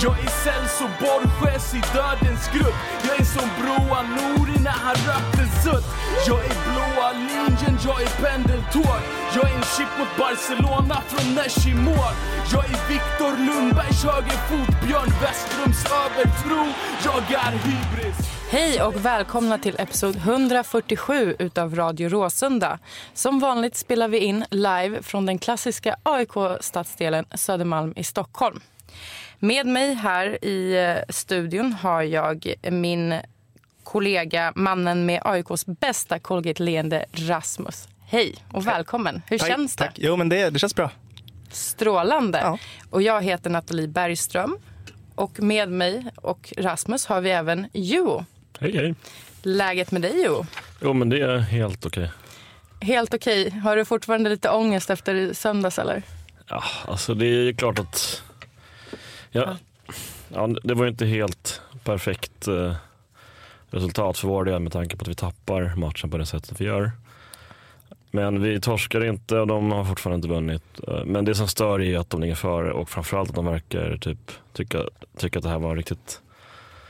Jag är Celso Borges i Dödens grupp. Jag är som Broa Nouri när han rökte sutt Jag är blåa linjen, jag är pendeltåg. Jag är en chip mot Barcelona från Nesh mål Jag är Viktor Lundbergs högerfot, Björn Westrums övertro. Jag är hybris. Hej och välkomna till episod 147 utav Radio Råsunda. Som vanligt spelar vi in live från den klassiska AIK-stadsdelen Södermalm i Stockholm. Med mig här i eh, studion har jag min kollega, mannen med AIKs bästa Colgate-leende, Rasmus. Hej och välkommen. Hur Tack, känns det? Tack. Jo, men det, det känns bra. Strålande. Ja. Och jag heter Nathalie Bergström. Och med mig och Rasmus har vi även Juho. Hej, hej. Läget med dig Juho? Jo, men det är helt okej. Helt okej. Har du fortfarande lite ångest efter söndags eller? Ja, alltså det är ju klart att... Ja, ja, det var ju inte helt perfekt eh, resultat för vår del med tanke på att vi tappar matchen på det sättet vi gör. Men vi torskar inte och de har fortfarande inte vunnit. Eh, Men det som stör är att de ligger före och framförallt att de verkar typ tycka, tycka att det här var riktigt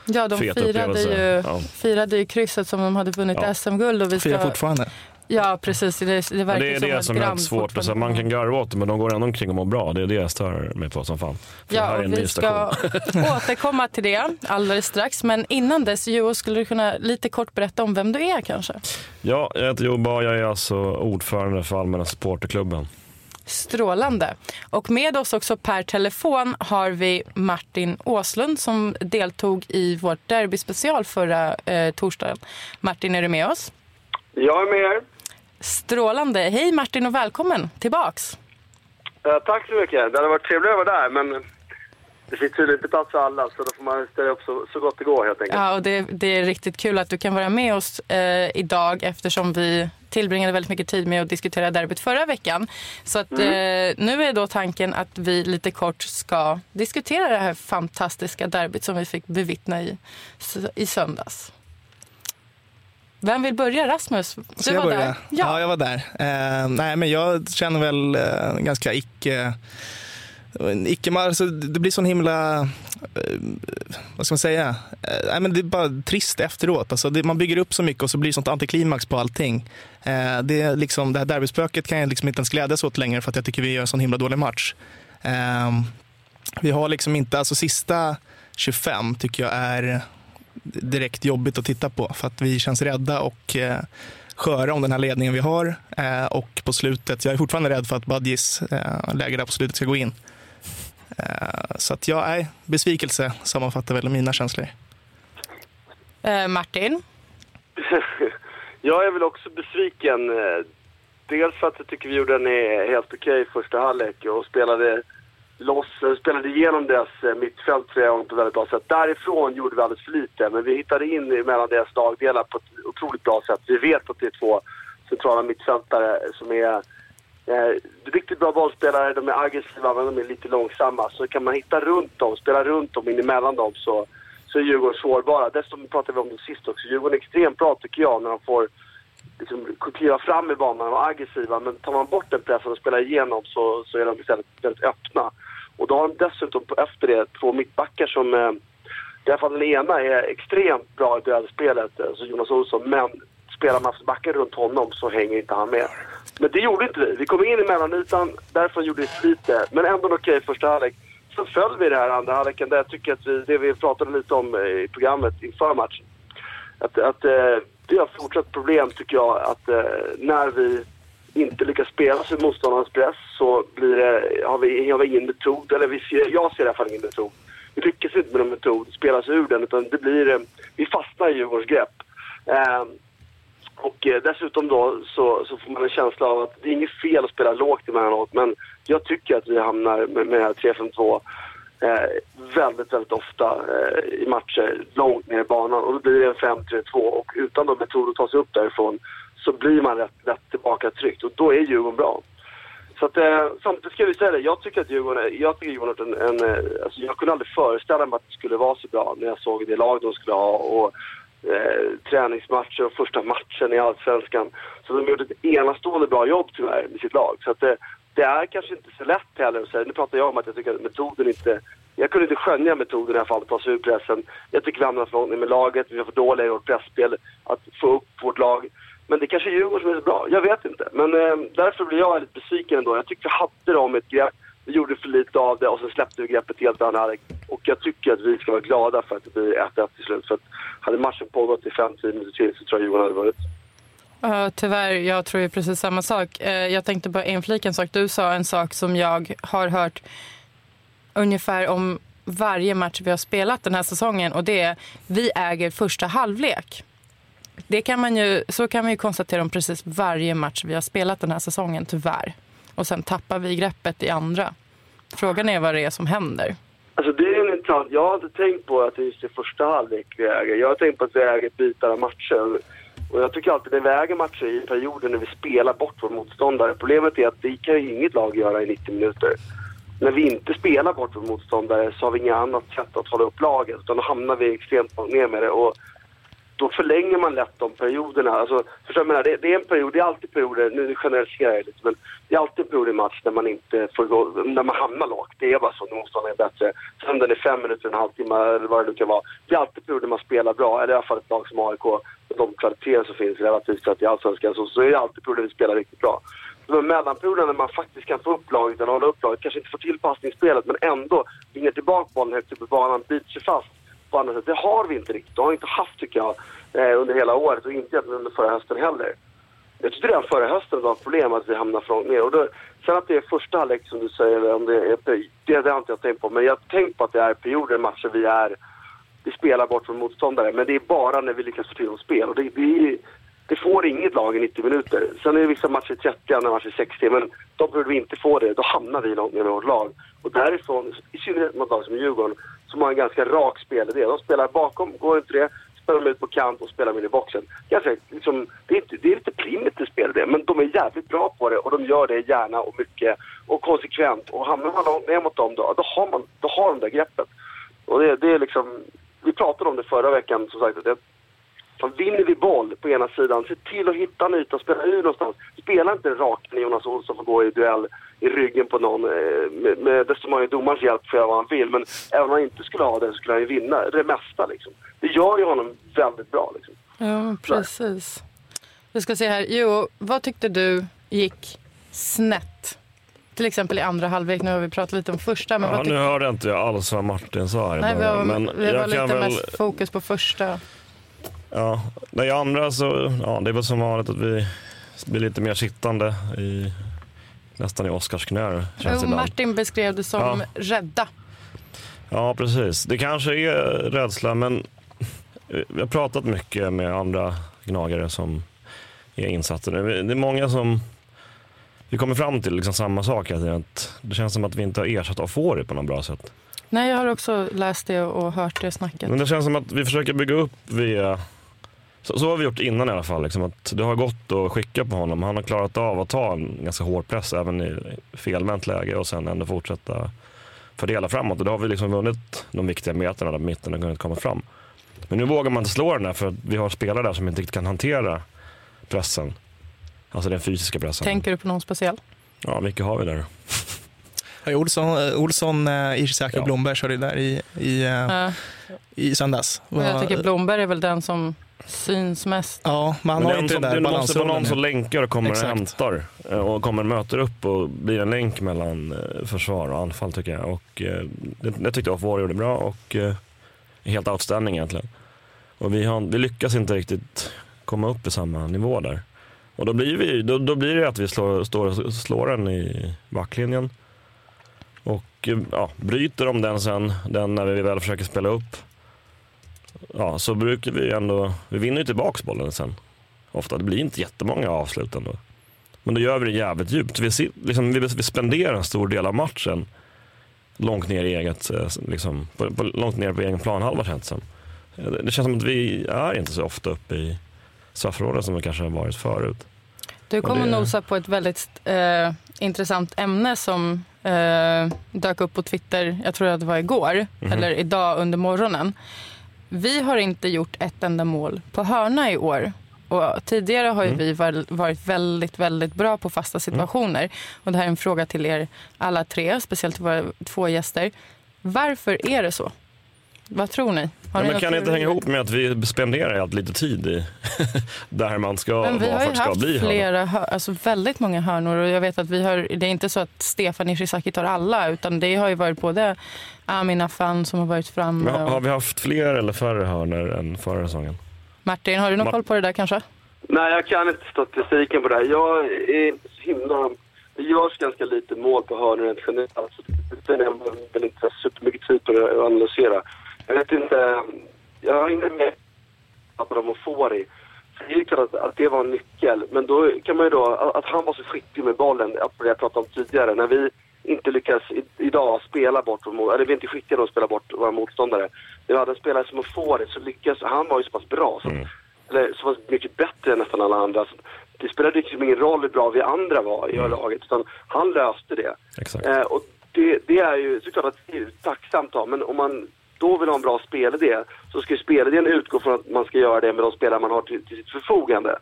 Ja, de firade ju, Ja. firade ju krysset som de hade vunnit Ja. SM-guld. Och vi Firar fortfarande. Ja, precis. Det, det verkar det är som det som är lite svårt. Alltså, man kan garva åt det men de går ändå omkring och mår bra. Det är det jag stör mig på som fan. För det här Ja, är och en vi ny ska återkomma till det alldeles strax. Men innan dess, Juho, skulle du kunna lite kort berätta om vem du är kanske? Ja, jag heter Joba. Jag är alltså ordförande för Allmänna supporterklubben. Strålande. Och med oss också per telefon har vi Martin Åslund som deltog i vårt derbyspecial förra eh, torsdagen. Martin, är du med oss? Jag är med er. Strålande. Hej Martin och välkommen tillbaks. Eh, tack så mycket. Det hade varit trevligt att vara där, men det finns tydligen inte plats för alla, så då får man ställa upp så, så gott det går helt enkelt. Ja, och det, det är riktigt kul att du kan vara med oss eh, idag eftersom vi tillbringade väldigt mycket tid med att diskutera derbyt förra veckan. Så att, eh, nu är då tanken att vi lite kort ska diskutera det här fantastiska derbyt som vi fick bevittna i, i söndags. Vem vill börja? Rasmus? Du Så jag var börjar? där. Ja. Ja. jag var där. Eh, nej, men jag känner väl eh, ganska icke... icke alltså, det blir sån himla... Eh, vad ska man säga? Eh, nej, men det är bara trist efteråt. Alltså, det, man bygger upp så mycket och så blir det sånt antiklimax på allting. Eh, det, är liksom, det här derbyspöket kan jag liksom inte ens glädjas åt längre för att jag tycker vi gör en sån himla dålig match. Eh, vi har liksom inte, alltså sista 25 tycker jag är direkt jobbigt att titta på för att vi känns rädda och eh, sköra om den här ledningen vi har. Eh, och på slutet, jag är fortfarande rädd för att Badjis eh, läge där på slutet ska gå in. Eh, så att jag är besvikelse sammanfattar väl mina känslor. Eh, Martin? Jag är väl också besviken. eh, Dels för att jag tycker vi gjorde en helt okej första halvlek och spelade loss, eh, spelade igenom deras eh, mittfält tre gånger på väldigt bra sätt. Därifrån gjorde vi alldeles för lite, men vi hittade in mellan deras lagdelar på ett otroligt bra sätt. Vi vet att det är två centrala mittfältare som är eh, riktigt bra bollspelare, de är aggressiva men de är lite långsamma. Så kan man hitta runt dem, spela runt dem, in emellan dem så, så är Djurgården sårbara. Dessutom pratade vi om det sist också, Djurgården är extremt bra tycker jag när de får liksom, kliva fram i banan och vara aggressiva. Men tar man bort den pressen och spelar igenom så, så är de istället väldigt öppna. Och då har de dessutom efter det två mittbackar som... Eh, I alla fall den ena är extremt bra i duellspelet, eh, alltså Jonas Olsson. Men spelar man backen runt honom så hänger inte han med. Men det gjorde inte vi. Vi kom in i mellanytan, därför gjorde vi lite. Men ändå en okej första halvlek. Sen föll vi det här andra halvleken där jag tycker att vi, det vi pratade lite om eh, i programmet inför matchen. Att, att eh, vi har fortsatt problem tycker jag att eh, när vi inte lyckas spela sig motståndarens press så blir det, har, vi, har vi ingen metod, eller vi ser, jag ser i alla fall ingen metod. Vi lyckas inte med någon metod, spela sig ur den, utan det blir, eh, vi fastnar i Djurgårdens grepp. Eh, och eh, dessutom då så, så, får man en känsla av att det är inget fel att spela lågt emellanåt, men jag tycker att vi hamnar med, med 3-5-2 eh, väldigt, väldigt ofta eh, i matcher långt ner i banan och då blir det en 5-3-2 och utan då metod att ta sig upp därifrån så blir man rätt, rätt tillbaka tryckt och då är Djurgården bra. Så att, eh, samtidigt ska vi säga det, jag tycker att Djurgården, jag tycker Djurgården en, en, eh, alltså jag kunde aldrig föreställa mig att det skulle vara så bra när jag såg det lag de skulle ha och eh, träningsmatcher och första matchen i Allsvenskan. Så de gjorde ett enastående bra jobb tyvärr med sitt lag. Så att, eh, det är kanske inte så lätt heller att säga. Nu pratar jag om att jag tycker att metoden inte... Jag kunde inte skönja metoden i alla fall, att ta sig ur pressen. Jag tycker vi hamnar för långt med laget, vi har för dåliga i vårt pressspel, att få upp vårt lag. Men det kanske är Djurgården som är så bra, jag vet inte. Men eh, därför blir jag lite besviken ändå. Jag tyckte vi hade dem ett grepp, vi gjorde för lite av det och sen släppte vi greppet helt annorlunda. Och jag tycker att vi ska vara glada för att det blir 1-1 till slut. För att hade matchen pågått i 5-10 minuter till så tror jag Djurgården hade vunnit. Uh, tyvärr, jag tror ju precis samma sak. Uh, jag tänkte bara inflika en sak. Du sa en sak som jag har hört ungefär om varje match vi har spelat den här säsongen och det är vi äger första halvlek. Det kan man ju, så kan man ju konstatera om precis varje match vi har spelat den här säsongen, tyvärr. Och sen tappar vi greppet i andra. Frågan är vad det är som händer. Alltså det är intressant. Jag har inte tänkt på att det är just i första halvlek vi äger. Jag har tänkt på att vi äger bitar av matcher. Och jag tycker alltid det väger matcher i perioder när vi spelar bort vår motståndare. Problemet är att det kan ju inget lag göra i 90 minuter. När vi inte spelar bort vår motståndare så har vi inget annat sätt att hålla upp laget. Utan då hamnar vi extremt långt ner med det. Och då förlänger man lätt de perioderna. Alltså, för jag menar, det, det är en period, det är alltid perioder, nu generaliserar jag lite, men det är alltid en period i match när man inte får gå, när man hamnar lågt. Det är bara så när motståndaren är bättre. Sen den är fem minuter, en halvtimme eller vad det nu kan vara. Det är alltid perioder man spelar bra, eller i alla fall ett lag som AIK, med de kvaliteter som finns relativt sett i Allsvenskan, så, så är det alltid perioder vi spelar riktigt bra. De mellanperioderna när man faktiskt kan få upp laget, eller hålla upp laget, kanske inte få till passningsspelet, men ändå vinner tillbaka bollen högt upp i banan, biter sig fast på andra sätt. Det har vi inte riktigt. Det har vi inte haft tycker jag eh, under hela året och inte under förra hösten heller. Jag tyckte redan förra hösten var ett problem att vi hamnade för långt ner. Och då, sen att det är första halvlek som du säger, om det, är, det, det har inte jag tänkt på. Men jag har tänkt på att det är perioder i matcher vi är vi spelar bort från motståndare. Men det är bara när vi lyckas få till spel. Och det, det, det, får inget lag i 90 minuter. Sen är det vissa matcher 30, andra matcher 60. Men då behöver vi inte få det. Då hamnar vi långt ner med vårt lag. Och därifrån, i synnerhet mot lag som Djurgården, som har en ganska rak spelidé. De spelar bakom, går inte det, spelar de ut på kant och spelar in i boxen. Ganska, liksom, det, är, det är lite primitivt spelidé, men de är jävligt bra på det och de gör det gärna och mycket och konsekvent. Och hamnar man långt ner mot dem då, då har, man, då har de det greppet. Och det, det är liksom, vi pratade om det förra veckan som sagt, att så vinner vi boll på ena sidan, se till att hitta en yta, spela ur någonstans. Spela inte rakt när Jonas Olsson får gå i duell i ryggen på någon. Eh, med, med, dessutom har ju domarens hjälp för att göra vad han vill, men även om han inte skulle ha det så skulle han ju vinna det mesta liksom. Det gör ju honom väldigt bra liksom. Ja, precis. Vi ska se här. Jo, vad tyckte du gick snett? Till exempel i andra halvlek, nu har vi pratat lite om första. Men ja, nu hörde jag inte alls vad Martin sa här Nej, vi har, men vi var lite väl... mest fokus på första. Ja, i andra så, ja, det är väl som vanligt att vi blir lite mer sittande i nästan i. Jo, Martin beskrev det som ja. rädda. Ja, precis. Det kanske är rädsla, men vi har pratat mycket med andra gnagare som är insatta nu. Det är många som vi kommer fram till liksom samma sak. Att det känns som att vi inte har ersatt Ofori på något bra sätt. Nej, jag har också läst det och hört det snacket. Men det känns som att vi försöker bygga upp via så, så har vi gjort innan i alla fall. Liksom, att det har gått att skicka på honom. Han har klarat av att ta en ganska hård press även i felvänt läge och sen ändå fortsätta fördela framåt. Och då har vi liksom vunnit de viktiga meterna där mitten har kunnat komma fram. Men nu vågar man inte slå den här för vi har spelare där som inte riktigt kan hantera pressen. Alltså den fysiska pressen. Tänker du på någon speciell? Ja, vilka har vi där? Ja, Olsson, eh, Olsson Isak och Ja. Blomberg körde där i, i, eh, Ja. i söndags. Jag tycker Blomberg är väl den som syns mest. Ja, Men har det är inte en den som- där det måste vara någon som länkar och kommer och Exakt. hämtar. eh, Och kommer och möter upp och blir en länk mellan eh, försvar och anfall tycker jag. Och, eh, det, det tyckte jag Ofori gjorde bra och helt outstanding egentligen. Och vi, har, vi lyckas inte riktigt komma upp i samma nivå där. Och då blir, vi, då, då blir det att vi slår, står, slår den i backlinjen. Och ja, bryter de den sen, den när vi väl försöker spela upp. Ja, så brukar vi ändå, vi vinner ju tillbaks bollen sen. Ofta, det blir inte jättemånga avslut ändå. Men då gör vi det jävligt djupt. Vi, liksom, vi, vi spenderar en stor del av matchen långt ner i eget, eh, liksom, på, på, långt ner på egen planhalva känns det som. Det, känns som att vi är inte så ofta uppe i straffområdet som vi kanske har varit förut. Du kommer det- nosa på ett väldigt eh, intressant ämne som eh, dök upp på Twitter, jag tror att det var igår, Mhm. eller idag under morgonen. Vi har inte gjort ett enda mål på hörna i år. Och tidigare har Mm. vi var- varit väldigt, väldigt bra på fasta situationer. Och det här är en fråga till er alla tre, speciellt våra två gäster. Varför är det så? Vad tror ni? Har Ja, ni kan det inte hänga ihop med att vi spenderar allt lite tid i där man ska Men vi vara har för ju att det ska haft flera, hör- alltså väldigt många hörnor och jag vet att vi har, det är inte så att Stefan Ishizaki tar alla utan det har ju varit både Amin Afan som har varit framme Men har, har och vi haft fler eller färre hörnor än förra säsongen? Martin, har du någon Mar- koll på det där kanske? Nej, jag kan inte statistiken på det här. Jag är himla... Det görs ganska lite mål på hörnor rent generellt. Så det är väl inte supermycket tid på det att analysera. Jag vet inte... Jag har inte med att de får i. För Det är klart att, att det var en nyckel. Men då kan man ju då... Att han var så skicklig med bollen, att det jag pratade om tidigare. När vi inte lyckas i, idag spela bort, eller vi är inte skickade att spela bort våra motståndare. Vi hade en spelare som får det, så lyckas... Han var ju så pass bra. Så Mm. eller så var mycket bättre än nästan alla andra. Så det spelade liksom ingen roll hur bra vi andra var i Mm. laget, utan han löste det. Eh, och det, det är ju såklart att det är tacksamt då, men om man då vill ha en bra spelidé så ska spelidén utgå från att man ska göra det med de spelare man har till, till sitt förfogande.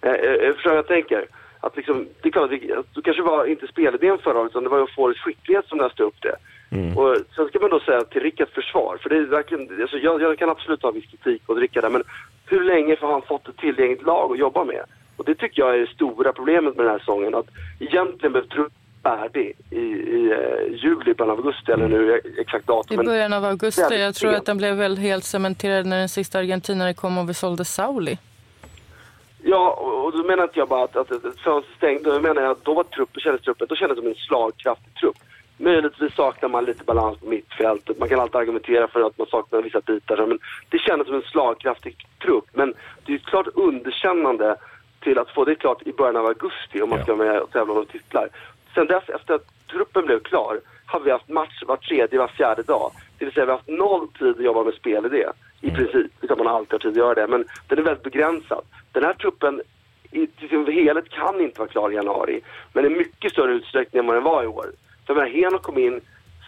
Eh, eh, jag förstår jag tänker? Att liksom, det är klart det, det kanske var inte spelidén förra året, utan det var ju Forrest skicklighet som löste upp det. Mm. Och sen ska man då säga till Rickards försvar, för det är verkligen, alltså jag, jag kan absolut ha viss kritik mot Rickard men hur länge har han fått ett tillgängligt lag att jobba med? Och det tycker jag är det stora problemet med den här säsongen, att egentligen truppen färdig i, i eh, juli, början av augusti, eller nu eh, exakt datum. I men- början av augusti. Jävligt Jag tror att den blev väl helt cementerad när den sista argentinare kom och vi sålde Sauli. Ja, och, då menar inte jag bara att, att, ett fönster stängde. Då menar jag att då var truppen, kändes truppen, då kändes det som en slagkraftig trupp. Möjligtvis saknar man lite balans på mittfältet. Man kan alltid argumentera för att man saknar vissa bitar. Men det kändes som en slagkraftig trupp. Men det är ju ett klart underkännande till att få det klart i början av augusti om man ska vara med och tävla om titlar. Sen dess, efter att truppen blev klar, har vi haft match var tredje, var fjärde dag. Det vill säga vi har haft noll tid att jobba med spelidé. I princip. Det är klart man alltid har tid att göra det. Men den är väldigt begränsad. Den här truppen i till sin helhet kan inte vara klar i januari. Men i mycket större utsträckning än vad den var i år. För jag menar, kom in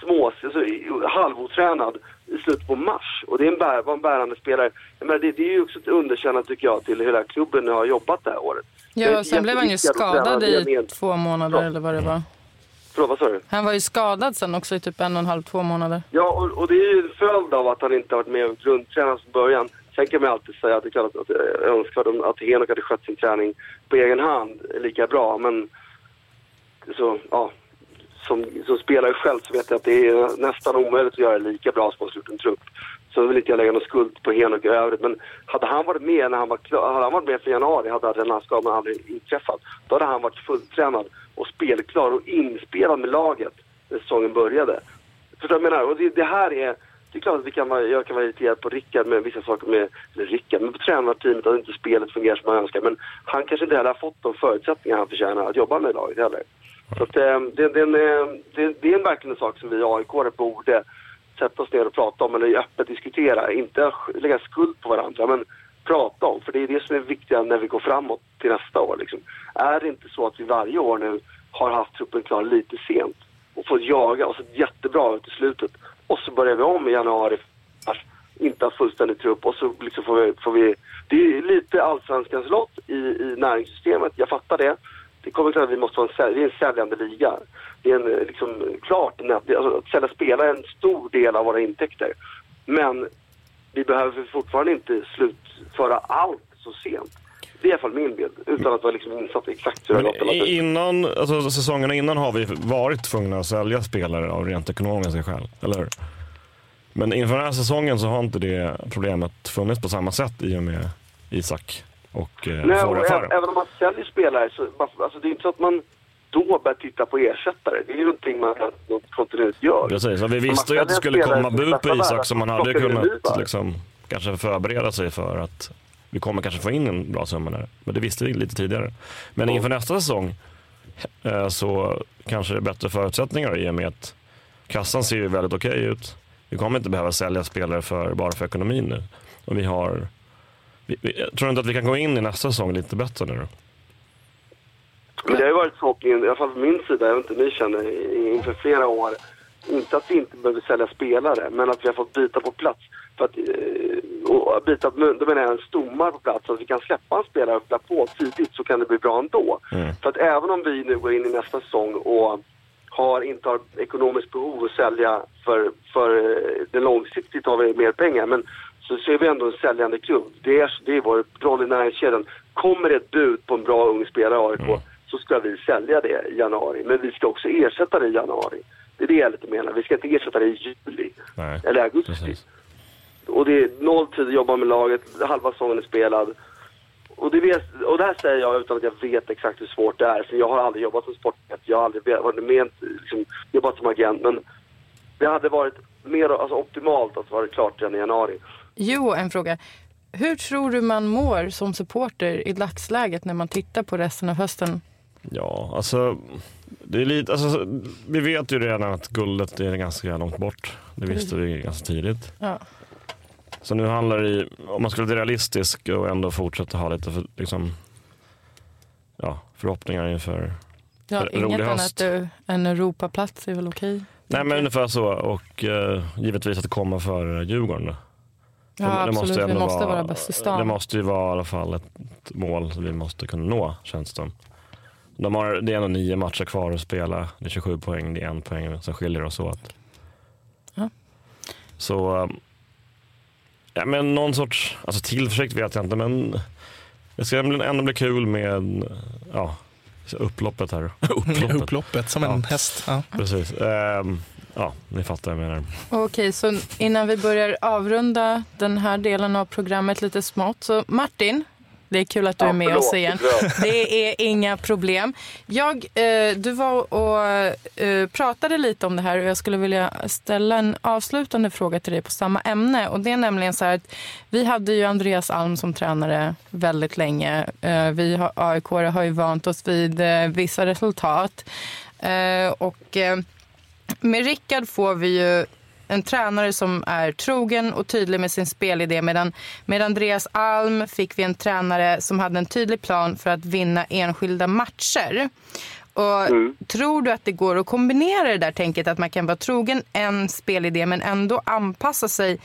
små, alltså, halvotränad i slutet på mars. Och det är en, bär, var en bärande spelare. Jag menar, det, det är ju också ett underkännande tycker jag till hur hela klubben har jobbat det här året. Ja, och sen blev han ju att skadad i två månader Ja. eller vad det var. Förlåt, vad sa du? Han var ju skadad sen också i typ en och en halv, två månader. Ja, och, och det är ju en följd av att han inte har varit med och grundtränat från början. Sen kan man alltid säga att det är att, att önskvärt att Henok hade skött sin träning på egen hand lika bra, men så, ja, som, som spelare själv så vet jag att det är nästan omöjligt att göra det lika bra som en trupp. Så vill inte jag lägga någon skuld på Henok i övrigt. Men hade han varit med när han var klar, hade han varit med för januari hade den här skadan aldrig inträffat. Då hade han varit fulltränad och spelklar och inspelad med laget när säsongen började. Förstår du vad jag menar? Och det, det här är det är klart att vi kan vara, jag kan vara irriterad på Rickard med vissa saker med, eller Rickard, men på tränarteamet att inte spelet fungerar som man önskar. Men han kanske inte heller har fått de förutsättningar han förtjänar att jobba med i laget heller. Så att, eh, det, det, är en, eh, det, det är verkligen en sak som vi aik borde sätta oss ner och prata om, eller öppet diskutera. Inte lägga skuld på varandra, men prata om. För det är det som är viktiga när vi går framåt till nästa år. Liksom. Är det inte så att vi varje år nu har haft truppen klar lite sent och fått jaga och sett jättebra ut i slutet och så börjar vi om i januari, inte ha fullständig trupp och så liksom får, vi, får vi... Det är lite allsvenskans lott i, i näringssystemet, jag fattar det. Det kommer klart att vi måste vara en, sälj, en säljande liga. Det är en, liksom, klart, alltså, att sälja spelare är en stor del av våra intäkter. Men vi behöver fortfarande inte slutföra allt så sent. Det är i alla fall min bild, utan att vara liksom insatt exakt hur det har. Innan, alltså, säsongerna innan har vi varit tvungna att sälja spelare av rent ekonomiska skäl, eller hur? Men inför den här säsongen så har inte det problemet funnits på samma sätt i och med Isak och eh, Nej, och även om man säljer spelare så alltså, det är inte så att man då börjar titta på ersättare. Det är ju någonting man kontinuerligt gör. Precis, och vi visste ju att det skulle komma bud på Isak som man hade kunnat liksom, kanske förbereda sig för att vi kommer kanske få in en bra summa där. Men det visste vi lite tidigare. Men inför nästa säsong eh, så kanske det är bättre förutsättningar i och med att kassan ser ju väldigt okej okay ut. Vi kommer inte behöva sälja spelare för, bara för ekonomin nu. Och vi har, vi, vi, tror inte att vi kan gå in i nästa säsong lite bättre nu då? Men det har ju varit förhoppningen, i alla fall från min sida, jag vet inte ni känner, inför flera år. Inte att vi inte behöver sälja spelare, men att vi har fått byta på plats. För att, eh, och byta, då menar jag en stommar på plats, så att vi kan släppa en spelare och på tidigt så kan det bli bra ändå. Mm. För att även om vi nu går in i nästa säsong och har, inte har ekonomiskt behov att sälja för, för eh, det långsiktigt har vi mer pengar. Men så ser vi ändå en säljande klubb. Det är, det är vår roll i näringskedjan. Kommer det ett bud på en bra ung spelare i AIK mm. Så ska vi sälja det i januari. Men vi ska också ersätta det i januari. Det är det jag lite menar. Vi ska inte ersätta det i juli Nej. eller augusti. Precis. Och det är noll tid att jobba med laget, halva säsongen är spelad. Och det, vet, och det här säger jag utan att jag vet exakt hur svårt det är. För jag har aldrig jobbat som sportchef, jag har aldrig varit med, liksom, jobbat som agent. Men det hade varit mer alltså, optimalt att vara klart redan i januari. Jo, en fråga. Hur tror du man mår som supporter i dagsläget när man tittar på resten av hösten? Ja, alltså, det är lite, alltså vi vet ju redan att guldet är ganska långt bort. Det visste vi ganska tidigt. Ja. Så nu handlar det om man skulle vara realistisk och ändå fortsätta ha lite för, liksom, ja, förhoppningar inför ja, en rolig höst. Inget annat än Europaplats är väl okej? Nej men ungefär så och uh, givetvis att komma för Djurgården. Då. Ja det, absolut, måste vi måste vara, vara bäst i stan. Det måste ju vara i alla fall ett mål som vi måste kunna nå känns det De har, det är ändå nio matcher kvar att spela. Det är 27 poäng, det är en poäng som skiljer oss åt. Ja. Så um, Ja, men någon sorts alltså tillförsikt vet jag inte, men det ska ändå bli kul med ja, upploppet här. upploppet. upploppet som en ja. häst. Ja. Precis. Um, ja, ni fattar vad jag menar. Okej, så innan vi börjar avrunda den här delen av programmet lite smått. Så Martin, det är kul att du är med oss igen. Det är inga problem. Jag, eh, du var och eh, pratade lite om det här och jag skulle vilja ställa en avslutande fråga till dig på samma ämne. Och det är nämligen så här att vi hade ju Andreas Alm som tränare väldigt länge. Eh, vi har, AIK har ju vant oss vid eh, vissa resultat. Eh, och eh, med Rickard får vi ju en tränare som är trogen och tydlig med sin spelidé. Medan med Andreas Alm fick vi en tränare som hade en tydlig plan för att vinna enskilda matcher. Och mm. Tror du att det går att kombinera det där tänket att man kan vara trogen en spelidé men ändå anpassa sig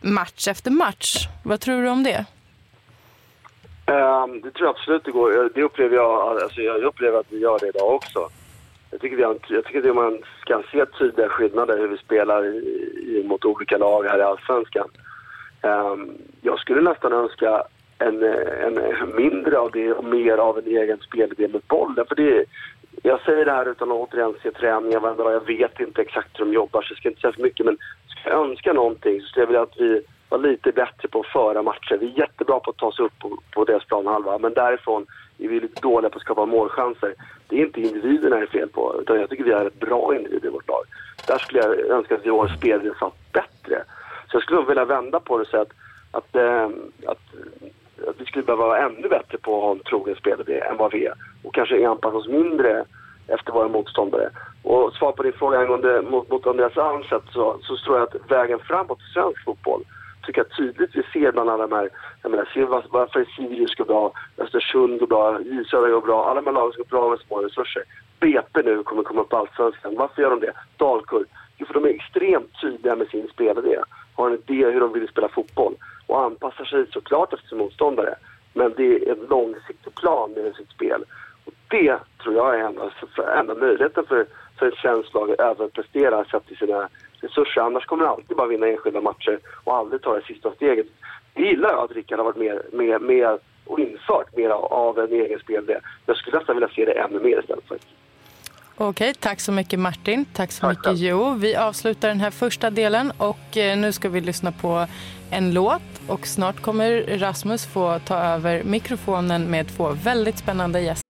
match efter match? Vad tror du om det? Um, det tror jag absolut det går. Det upplever jag, alltså jag upplever att vi gör det idag också. Jag tycker, vi har, jag tycker att man kan se tydliga skillnader hur vi spelar i, mot olika lag här i Allsvenskan. Um, jag skulle nästan önska en, en mindre av det och mer av en egen spelidé med bollen. För det, jag säger det här utan att återigen se träningar varenda dag. Jag vet inte exakt hur de jobbar så jag ska inte säga för mycket. Men ska jag önska någonting så skulle jag vilja att vi var lite bättre på att föra matcher. Vi är jättebra på att ta oss upp på, på deras planhalva. Men därifrån är vi lite dåliga på att skapa målchanser. Det är inte individerna det är fel på, utan jag tycker vi är ett bra individ i vårt lag. Där skulle jag önska att vi spelare satt bättre. Så jag skulle nog vilja vända på det och säga att, att, eh, att, att vi skulle behöva vara ännu bättre på att ha en trogen spelare än vad vi är. Och kanske anpassa oss mindre efter våra motståndare. Och svar på din fråga angående mot, mot Andreas Almstedt så, så tror jag att vägen framåt i svensk fotboll tycker jag tydligt vi ser bland alla de här, jag menar, se varför Sirius går bra, Östersund går bra, J Södra går bra, alla de här lagen går bra med små resurser. BP nu kommer komma upp på Allsvenskan. Varför gör de det? Dalkurd. Jo, för de är extremt tydliga med sin spelidé. Har en idé hur de vill spela fotboll och anpassar sig såklart efter sin motståndare. Men det är en långsiktig plan med sitt spel. Och det tror jag är enda, enda möjligheten för, för ett svenskt lag att överprestera sett till sina resurser. Annars kommer de alltid bara vinna enskilda matcher och aldrig ta det sista steget. Det gillar jag att Rickard har varit med, med, med och infört mer av en egen spelidé. Jag skulle nästan vilja se det ännu mer istället faktiskt. Okej, tack så mycket Martin. Tack så tack, mycket Jo. Vi avslutar den här första delen och eh, nu ska vi lyssna på en låt och snart kommer Rasmus få ta över mikrofonen med två väldigt spännande gäster.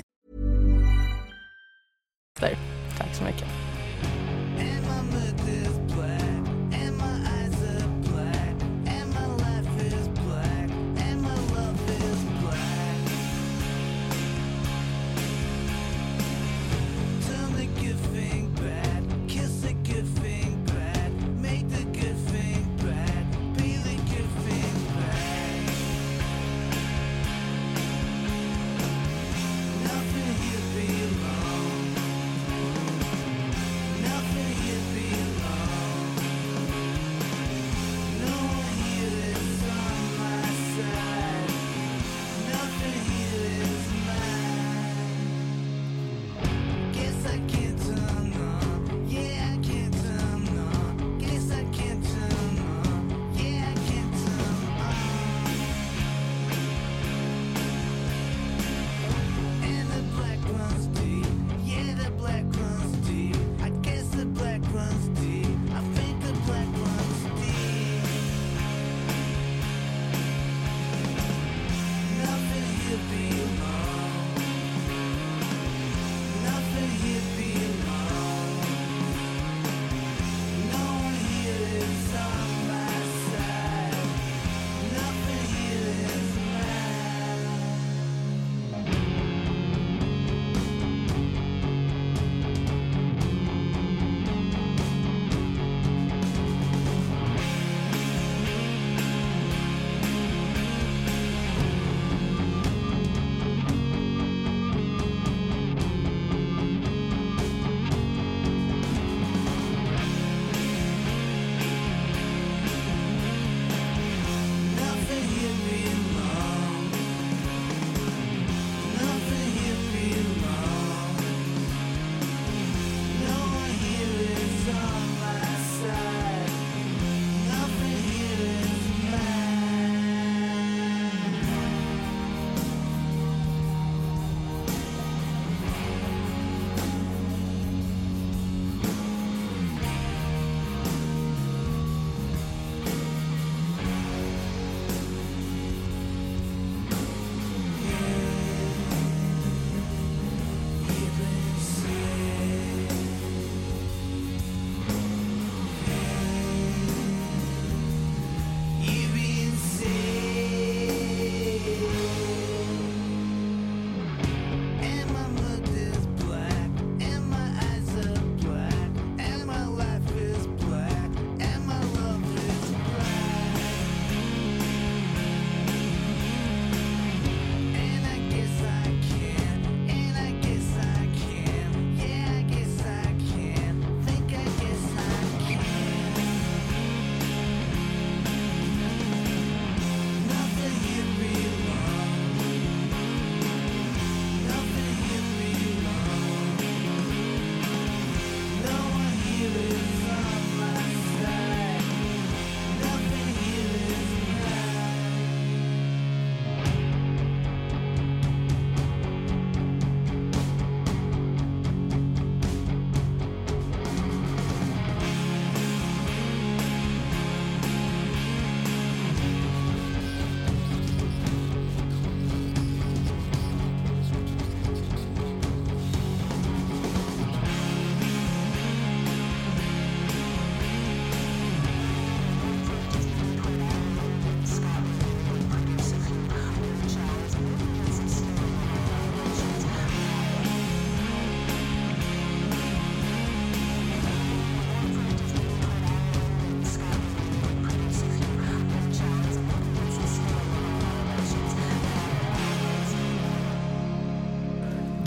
Tack så mycket.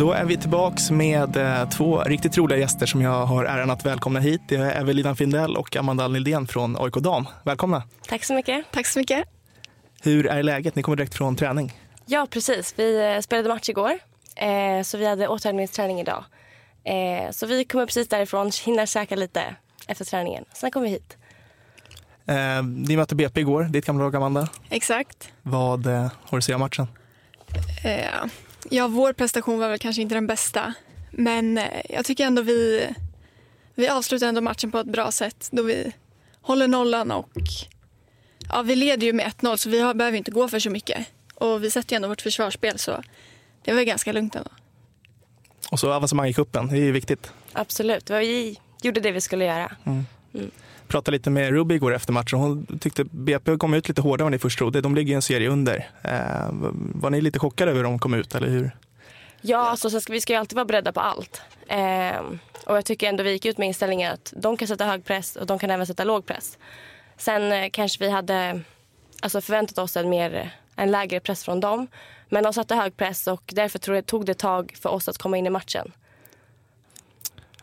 Då är vi tillbaks med eh, två riktigt roliga gäster som jag har äran att välkomna hit. Det är Evelina Findell och Amanda Nildén från AIK Dam. Välkomna! Tack så mycket. Tack så mycket. Hur är läget? Ni kommer direkt från träning. Ja, precis. Vi eh, spelade match igår, eh, så vi hade återhämtningsträning idag. Så vi kommer precis därifrån, hinner käka lite efter träningen. Sen kommer vi hit. Eh, ni mötte BP igår, ditt gamla lag Amanda. Exakt. Vad eh, har du att säga om matchen? Eh, ja, vår prestation var väl kanske inte den bästa. Men eh, jag tycker ändå vi, vi avslutar ändå matchen på ett bra sätt då vi håller nollan och ja, vi leder ju med 1-0 så vi har, behöver inte gå för så mycket. Och vi sätter ju ändå vårt försvarsspel så det var ganska lugnt ändå. Och så avancemang i kuppen, det är ju viktigt. Absolut. Vi gjorde det vi skulle göra. Mm. Pratade lite med Ruby igår efter matchen. Hon tyckte BP kom ut lite hårdare än ni först trodde. De ligger i en serie under. Eh, var ni lite chockade över hur de kom ut, eller hur? Ja, alltså, sen ska, vi ska ju alltid vara beredda på allt. Eh, och jag tycker ändå vi gick ut med inställningen att de kan sätta hög press och de kan även sätta låg press. Sen eh, kanske vi hade alltså, förväntat oss en, mer, en lägre press från dem. Men de satte hög press och därför tror jag, tog det tag för oss att komma in i matchen.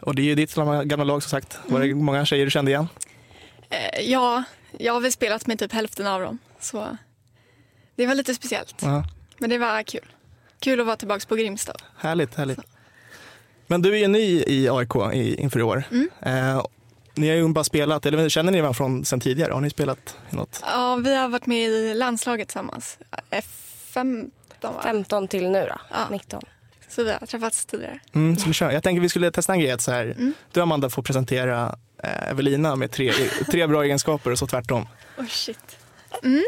Och det är ju ditt gamla lag som sagt. Var det många tjejer du kände igen? Eh, ja, jag har väl spelat med typ hälften av dem. Så det var lite speciellt. Ja. Men det var kul. Kul att vara tillbaka på Grimstad. Härligt, härligt. Men du är ju ny i AIK i, inför i år. Eh, ni har ju bara spelat, eller känner ni varandra från sen tidigare? Har ni spelat i något? Ja, vi har varit med i landslaget tillsammans. F15 va? 15 till nu då, Ja. 19. Så vi har träffats tidigare. Mm, så vi kör. Jag tänker vi skulle testa en grej. Så här, Du Amanda får presentera eh, Evelina med tre, tre bra egenskaper och så tvärtom. Oh shit. Mm.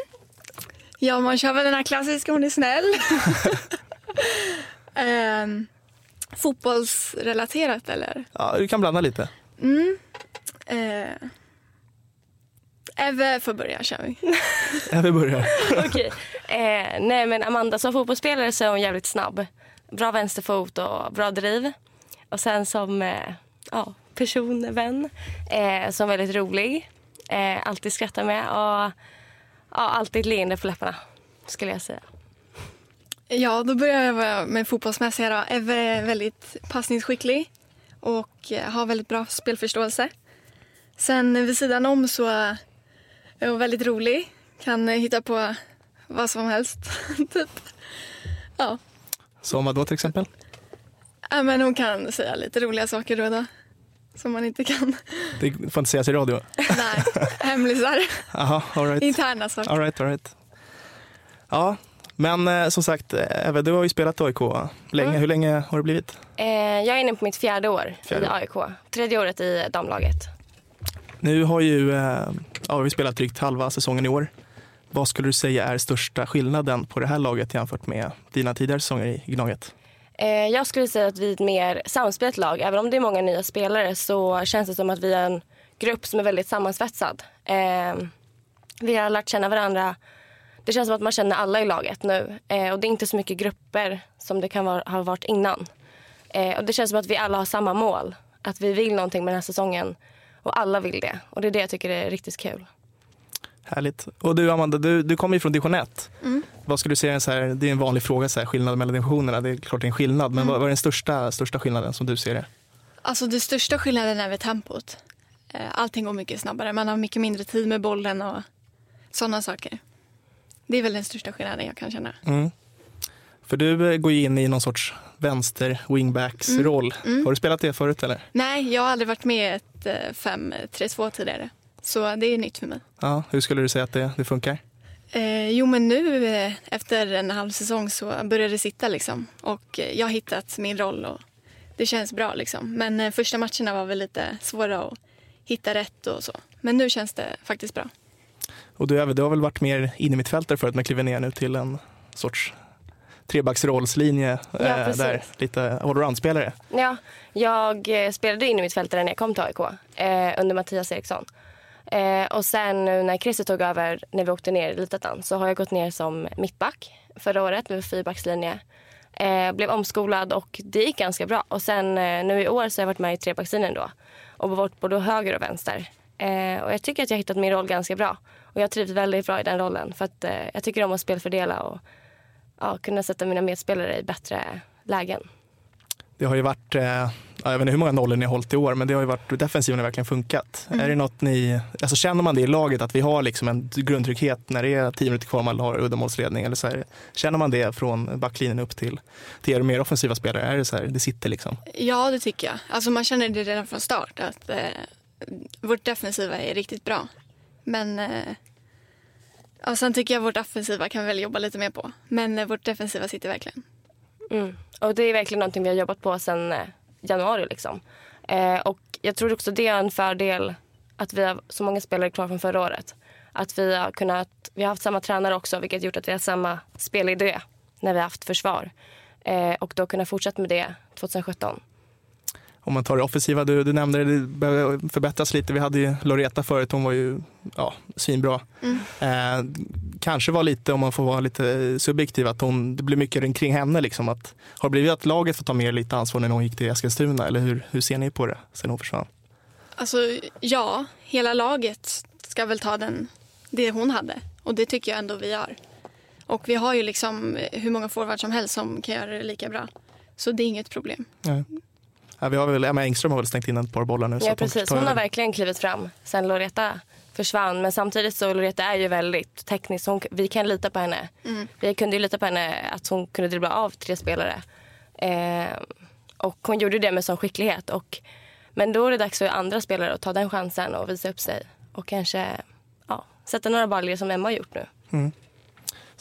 Ja, man kör väl den här klassiska, hon är snäll. Ehm, fotbollsrelaterat eller? Ja, du kan blanda lite. Mm. Eh, Eve får börja, kör vi. Vi börjar. Okej. Eh, nej men Amanda som fotbollsspelare så är hon jävligt snabb. Bra vänsterfot och bra driv. Och sen som eh, ja, person, vän, eh, som väldigt rolig. Eh, alltid skrattar med och ja, alltid ett leende på läpparna skulle jag säga. Ja, då börjar jag med fotbollsmässiga då. Eve är väldigt passningsskicklig och eh, har väldigt bra spelförståelse. Sen vid sidan om så är hon väldigt rolig. Kan hitta på vad som helst, typ. Ja. Som vad då till exempel? ja, men hon kan säga lite roliga saker då och då. Som man inte kan. Det får inte sägas i radio. Nej, hemlisar. Jaha, all right. Interna saker. All right, all right. Ja, men eh, som sagt, eh, Eve, du har ju spelat AIK länge. Mm. Hur länge har det blivit? Eh, jag är inne på mitt fjärde år Fjärde. i AIK. Tredje året i damlaget. Nu har ju eh, ja, vi spelat drygt halva säsongen i år. Vad skulle du säga är största skillnaden på det här laget jämfört med dina tidigare säsonger i Gnaget? Eh, jag skulle säga att vi är ett mer samspelt lag. Även om det är många nya spelare så känns det som att vi är en grupp som är väldigt sammansvetsad. Eh, vi har lärt känna varandra. Det känns som att man känner alla i laget nu. Eh, och det är inte så mycket grupper som det kan vara, ha varit innan. Eh, och det känns som att vi alla har samma mål. Att vi vill någonting med den här säsongen. Och alla vill det. Och det är det jag tycker är riktigt kul. Härligt. Och du Amanda, du, du kommer ju från division 1. Vad skulle du säga, så här, det är en vanlig fråga, så här, skillnad mellan divisionerna. Det är klart det är en skillnad, men vad, vad är den största, största skillnaden som du ser det? Alltså det största skillnaden är väl tempot. Eh, Allting går mycket snabbare. Man har mycket mindre tid med bollen och sådana saker. Det är väl den största skillnaden jag kan känna. Mm. För du eh, går ju in i någon sorts vänster wingbacks roll. Har du spelat det förut eller? Nej, jag har aldrig varit med i ett eh, 5-3-2 tidigare. Så det är nytt för mig. Ja, hur skulle du säga att det, det funkar? Eh, jo, men nu eh, efter en halv säsong så börjar det sitta liksom. Och eh, jag har hittat min roll och det känns bra liksom. Men eh, första matcherna var väl lite svåra att hitta rätt och så. Men nu känns det faktiskt bra. Och du, du har väl varit mer innermittfältare förut men kliver ner nu till en sorts trebacksrollslinje Ja, eh, där. Lite allround-spelare. Ja, jag spelade in i mitt fältare när jag kom till AIK eh, under Mattias Eriksson. Eh, och sen nu när Christer tog över när vi åkte ner i Elitettan så har jag gått ner som mittback förra året med fyrbackslinje. Eh, blev omskolad och det gick ganska bra. Och sen eh, nu i år så har jag varit med i trebackslinjen då och varit både höger och vänster. Eh, och jag tycker att jag har hittat min roll ganska bra. Och jag trivs väldigt bra i den rollen för att eh, jag tycker om att spelfördela och ja, kunna sätta mina medspelare i bättre lägen. Det har ju varit, eh, jag vet inte hur många nollor ni har hållit i år, men det har ju varit, defensiven har verkligen funkat. Mm. Är det något ni, alltså känner man det i laget att vi har liksom en grundtrygghet när det är tio minuter kvar man har uddamålsledning? Eller så här, känner man det från backlinjen upp till, till er mer offensiva spelare? Är det så här, det sitter liksom? Ja, det tycker jag. Alltså man känner det redan från start att eh, vårt defensiva är riktigt bra. Men eh, ja, sen tycker jag vårt offensiva kan vi väl jobba lite mer på. Men eh, vårt defensiva sitter verkligen. Mm. Och det är verkligen någonting vi har jobbat på sedan eh, januari. Liksom. Eh, och jag tror också det är en fördel att vi har så många spelare kvar från förra året. Att vi har kunnat, vi har haft samma tränare också vilket gjort att vi har samma spelidé när vi har haft försvar. Eh, och då kunna fortsätta med det 2017. Om man tar det offensiva, du, du nämnde det, det behöver förbättras lite. Vi hade ju Loreta förut, hon var ju ja, svinbra. Mm. Eh, kanske var lite, om man får vara lite subjektiv, att hon, det blir mycket kring henne. Liksom, att, har det blivit att laget får ta mer lite ansvar när hon gick till Eskilstuna? Eller hur, hur ser ni på det sen hon försvann? Alltså ja, hela laget ska väl ta den, det hon hade. Och det tycker jag ändå vi gör. Och vi har ju liksom hur många forwards som helst som kan göra det lika bra. Så det är inget problem. Ja. Ja, vi har väl, Emma Engström har väl stängt in ett par bollar nu. så Ja, precis. Hon har verkligen klivit fram sen Loreta försvann. Men samtidigt så Loreta är ju väldigt teknisk. Hon, vi kan lita på henne. Vi kunde ju lita på henne att hon kunde dribbla av tre spelare. Eh, och hon gjorde det med sån skicklighet. Och, men då är det dags för andra spelare att ta den chansen och visa upp sig. Och kanske ja, sätta några baljor som Emma har gjort nu.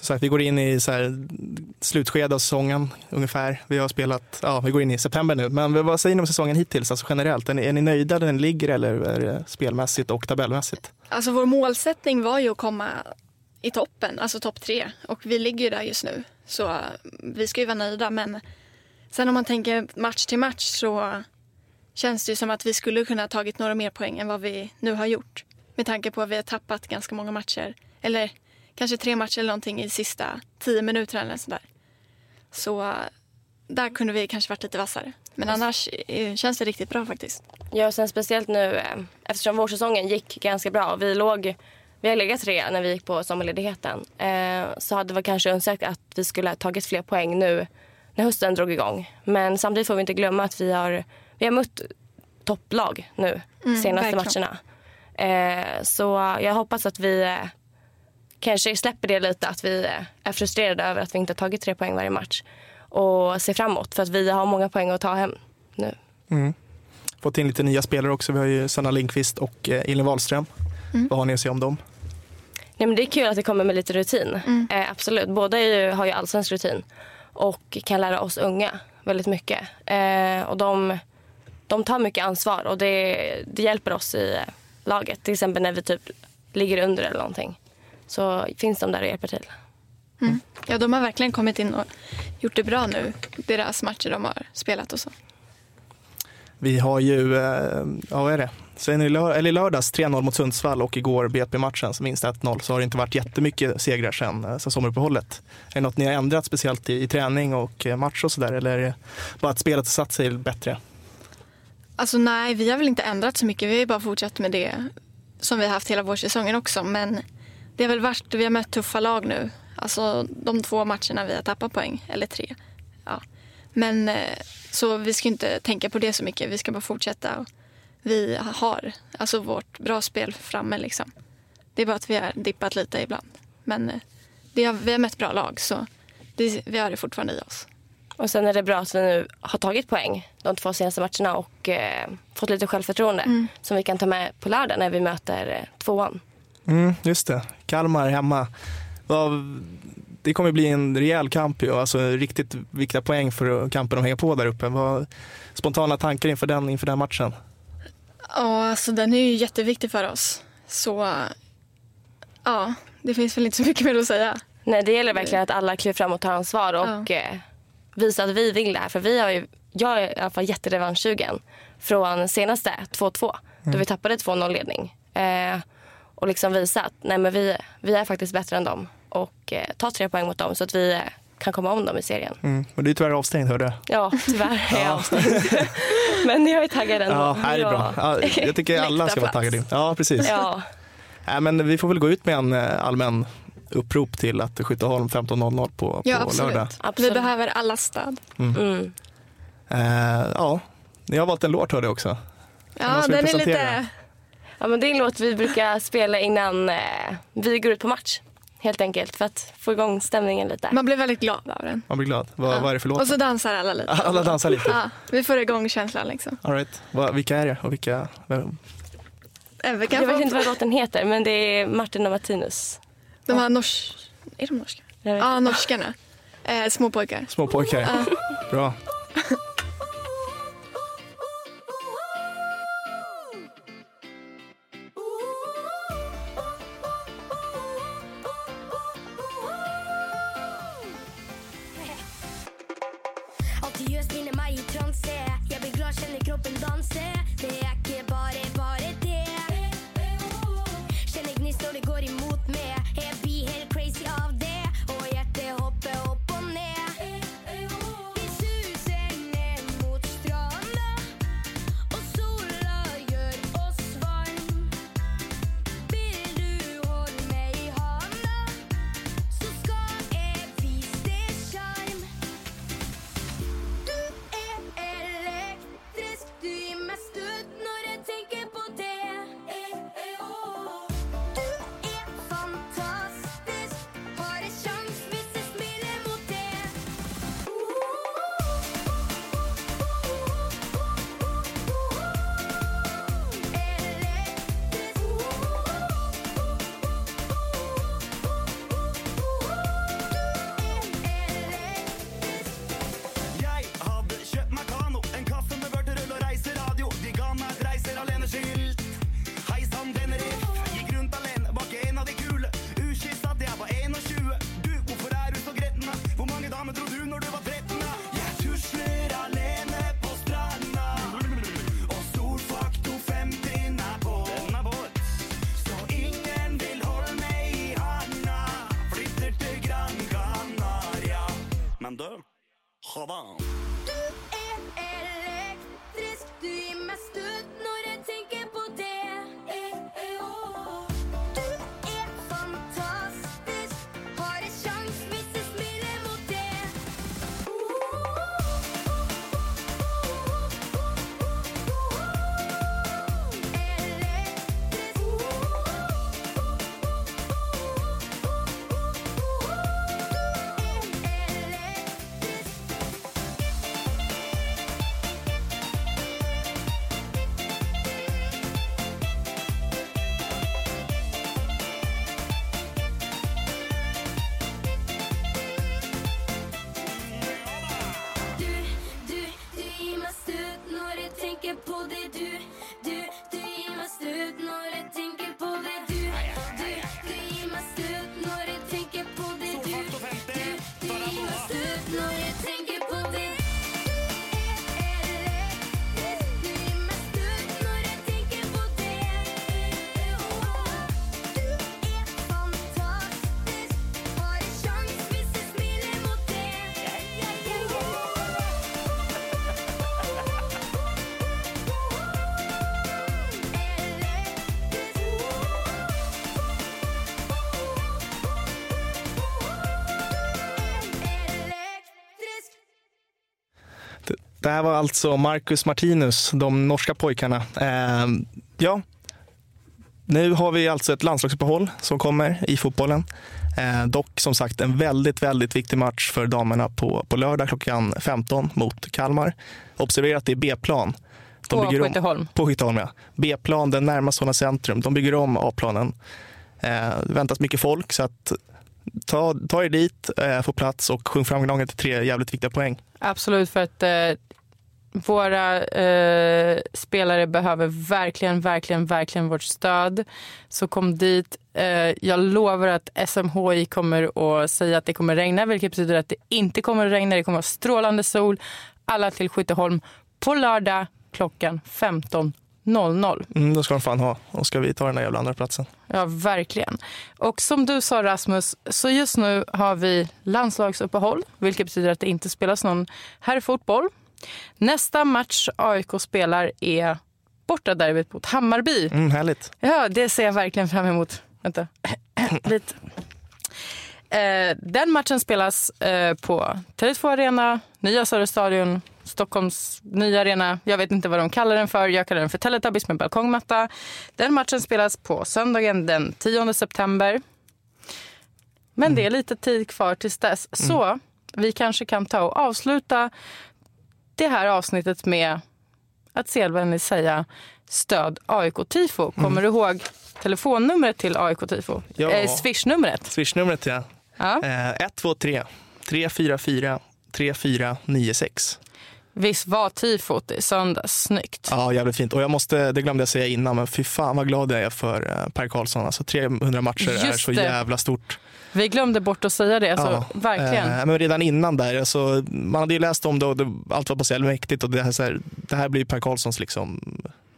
Som sagt, vi går in i så här, slutskede av säsongen ungefär. Vi har spelat, ja, vi går in i september nu. Men vad säger ni om säsongen hittills, alltså generellt? Är ni, är ni nöjda där den ligger eller är det spelmässigt och tabellmässigt? Alltså vår målsättning var ju att komma i toppen, alltså topp tre. Och vi ligger ju där just nu. Så eh, vi ska ju vara nöjda. Men sen om man tänker match till match så känns det ju som att vi skulle kunna ha tagit några mer poäng än vad vi nu har gjort. Med tanke på att vi har tappat ganska många matcher. Eller kanske tre matcher eller någonting i sista tio minuterna eller sådär. Så eh, där kunde vi kanske varit lite vassare. Men annars eh, känns det riktigt bra faktiskt. Ja, och sen speciellt nu eh, eftersom vårsäsongen gick ganska bra. Vi, låg, vi har legat tre när vi gick på sommarledigheten. Så hade vi kanske önskat att vi skulle ha tagit fler poäng nu när hösten drog igång. Men samtidigt får vi inte glömma att vi har, vi har mött topplag nu senaste verkligen. matcherna. Så jag hoppas att vi kanske släpper det lite. Att vi är frustrerade över att vi inte har tagit tre poäng varje match. Och ser framåt för att vi har många poäng att ta hem nu. Fått in lite nya spelare också. Vi har ju Sanna Lindqvist och eh, Elin Wahlström. Vad har ni att säga om dem? Nej, men det är kul att det kommer med lite rutin. Eh, absolut. Båda är ju, har ju allsvensk rutin och kan lära oss unga väldigt mycket. Eh, och de, de tar mycket ansvar och det, det hjälper oss i eh, laget. Till exempel när vi typ ligger under eller någonting. Så finns de där och hjälper till. Ja, de har verkligen kommit in och gjort det bra nu. Deras matcher de har spelat och så. Vi har ju, eh, ja vad är det? Sen i, lör, eller i lördags 3-0 mot Sundsvall och igår BP-matchen som minst 1-0 så har det inte varit jättemycket segrar sen, eh, sen sommaruppehållet. Är det något ni har ändrat speciellt i, i träning och eh, match och sådär eller är det bara att spelet har satt sig bättre? Alltså nej, vi har väl inte ändrat så mycket. Vi har ju bara fortsatt med det som vi har haft hela vårsäsongen också. Men det har väl varit, vi har mött tuffa lag nu. Alltså de två matcherna vi har tappat poäng, eller tre. Ja. Men eh, så vi ska inte tänka på det så mycket. Vi ska bara fortsätta. Vi har alltså vårt bra spel framme liksom. Det är bara att vi har dippat lite ibland. Men eh, det har, vi har mött bra lag så det, vi har det fortfarande i oss. Och sen är det bra att vi nu har tagit poäng de två senaste matcherna och eh, fått lite självförtroende som vi kan ta med på lördag när vi möter eh, tvåan. Mm, just det, Kalmar hemma. Det kommer bli en rejäl kamp ju, alltså riktigt viktiga poäng för kampen att hänga på där uppe. Vad, spontana tankar inför den, inför den matchen? Ja, alltså den är ju jätteviktig för oss. Så ja, det finns väl inte så mycket mer att säga. Nej, det gäller verkligen att alla kliver fram och tar ansvar och eh, visar att vi vill det här. För vi har ju, jag är i alla fall jätterevanschsugen från senaste 2-2 då vi tappade 2-0 ledning. Eh, och liksom visa att nej, men vi, vi är faktiskt bättre än dem och eh, ta tre poäng mot dem så att vi eh, kan komma om dem i serien. Mm. Men du är tyvärr avstängd hörde. Ja, tyvärr är jag avstängd. men jag är taggad ändå. Ja, här är bra. Ja, jag tycker alla ska vara taggade. Ja, precis. Ja, Nej, men vi får väl gå ut med en eh, allmän upprop till att Skytteholm 15.00 på, på Ja, absolut. lördag. Vi absolut. behöver alla stöd. Mm. Eh, ja, ni har valt en låt hörde jag också. Ja, vi den är lite... Ja, men det är en låt vi brukar spela innan eh, vi går ut på match. Helt enkelt för att få igång stämningen lite. Man blir väldigt glad av den. Man blir glad. Vad, vad är det för låt? Och så dansar alla lite. Alla dansar lite. Ja, vi får igång känslan liksom. All right. Vad, vilka är det och vilka? vem- Jag vet inte vad låten heter men det är Martin och Martinus. De här nors... Är de norska? Ja, norskarna. Eh, små pojkar. Små pojkar. Bra. Det, här var alltså Marcus Martinus, de norska pojkarna. Eh, ja, nu har vi alltså ett landslagsuppehåll som kommer i fotbollen. Eh, dock som sagt en väldigt, väldigt viktig match för damerna på, på lördag klockan 15 mot Kalmar. Observera att det är B-plan. De På bygger om- Skytteholm. På Skytteholm, ja. B-plan, den närmast Solna centrum. De bygger om A-planen. Eh, det väntas mycket folk, så att ta, ta er dit, eh, få plats och sjung framgången till tre jävligt viktiga poäng. Absolut, för att eh, våra eh, spelare behöver verkligen, verkligen, verkligen vårt stöd. Så kom dit. Eh, jag lovar att SMHI kommer att säga att det kommer regna, vilket betyder att det inte kommer att regna. Det kommer att vara strålande sol. Alla till Skytteholm på lördag klockan 15. 15.00. Mm, då ska de fan ha. Och ska vi ta den där jävla andra platsen. Ja, verkligen. Och som du sa Rasmus, så just nu har vi landslagsuppehåll, vilket betyder att det inte spelas någon herrfotboll. Nästa match AIK spelar är bortaderbyt mot Hammarby. Mm, härligt. Ja, det ser jag verkligen fram emot. Vänta, lite. Eh, den matchen spelas eh, på Tele2 Arena, Nya Söderstadion Stockholms nya arena. Jag vet inte vad de kallar den för. Jag kallar den för Teletubbies med balkongmatta. Den matchen spelas på söndagen den 10 september. Men det är lite tid kvar tills dess. Så vi kanske kan ta och avsluta det här avsnittet med att sedvänligt säga stöd AIK-tifo. Kommer du ihåg telefonnumret till AIK-tifo? Ja. Eh, Swish-numret. Swishnumret ja. Ja. Eh, 123 344 3496. Visst var tifot i söndags snyggt? Ja, jävligt fint. Och jag måste, det glömde jag säga innan, men fy fan vad glad jag är för eh, Per Karlsson. Alltså 300 matcher är Just så det. jävla stort. Vi glömde bort att säga det. Alltså, Ja, Verkligen. Eh, men redan innan där, alltså, man hade ju läst om det och det, allt var på så jävla mäktigt och det här, så här, det här blir Per Karlssons liksom,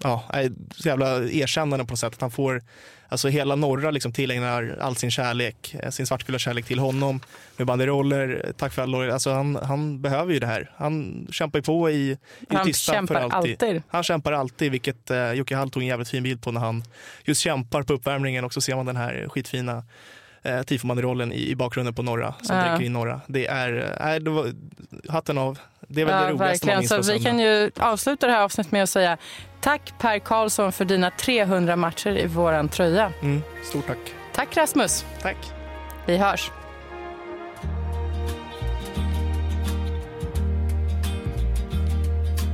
ja, är så jävla erkännande på något sätt. Att han får, alltså hela norra liksom tillägnar all sin kärlek, eh, sin svartgula kärlek till honom med banderoller, tack för alla år. Alltså han, han behöver ju det här. Han kämpar ju på i, i det Han tysta kämpar för alltid. alltid. Han kämpar alltid, vilket eh, Jocke Hall tog en jävligt fin bild på när han just kämpar på uppvärmningen och så ser man den här skitfina eh, tifobanderollen i, i bakgrunden på norra som Ja. dricker in norra. Det är, äh, det var, hatten av. Det är väl det Ja, roligaste man verkligen. minns Så vi kan ju avsluta det här avsnittet med att säga tack Per Karlsson för dina 300 matcher i våran tröja. Mm, stort tack. Tack Rasmus. Tack. Vi hörs.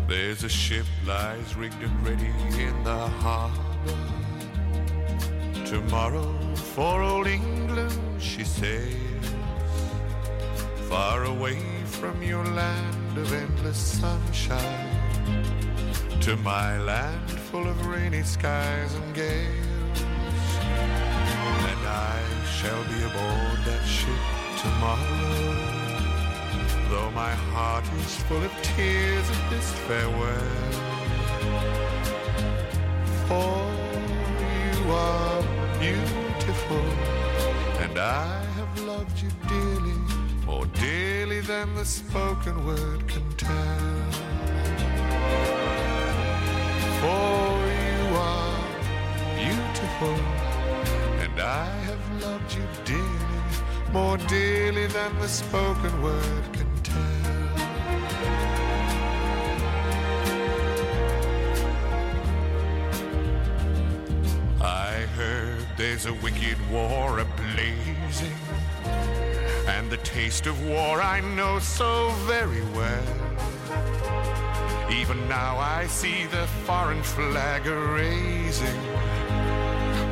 There's a ship lies rigged and ready in the harbor. Tomorrow for old England she sails, far away from your land of endless sunshine, to my land full of rainy skies and gales. And I shall be aboard that ship tomorrow. Though my heart is full of tears at this farewell. For you are beautiful, and I have loved you dearly, more dearly than the spoken word can tell. For you are beautiful, and I have loved you dearly, more dearly than the spoken word can tell. I heard there's a wicked war ablazing, and the taste of war I know so very well. Even now I see the foreign flag raising,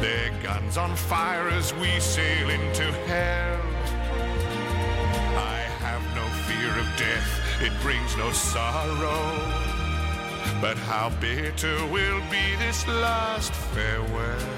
their guns on fire as we sail into hell. I have no fear of death, it brings no sorrow. But how bitter will be this last farewell?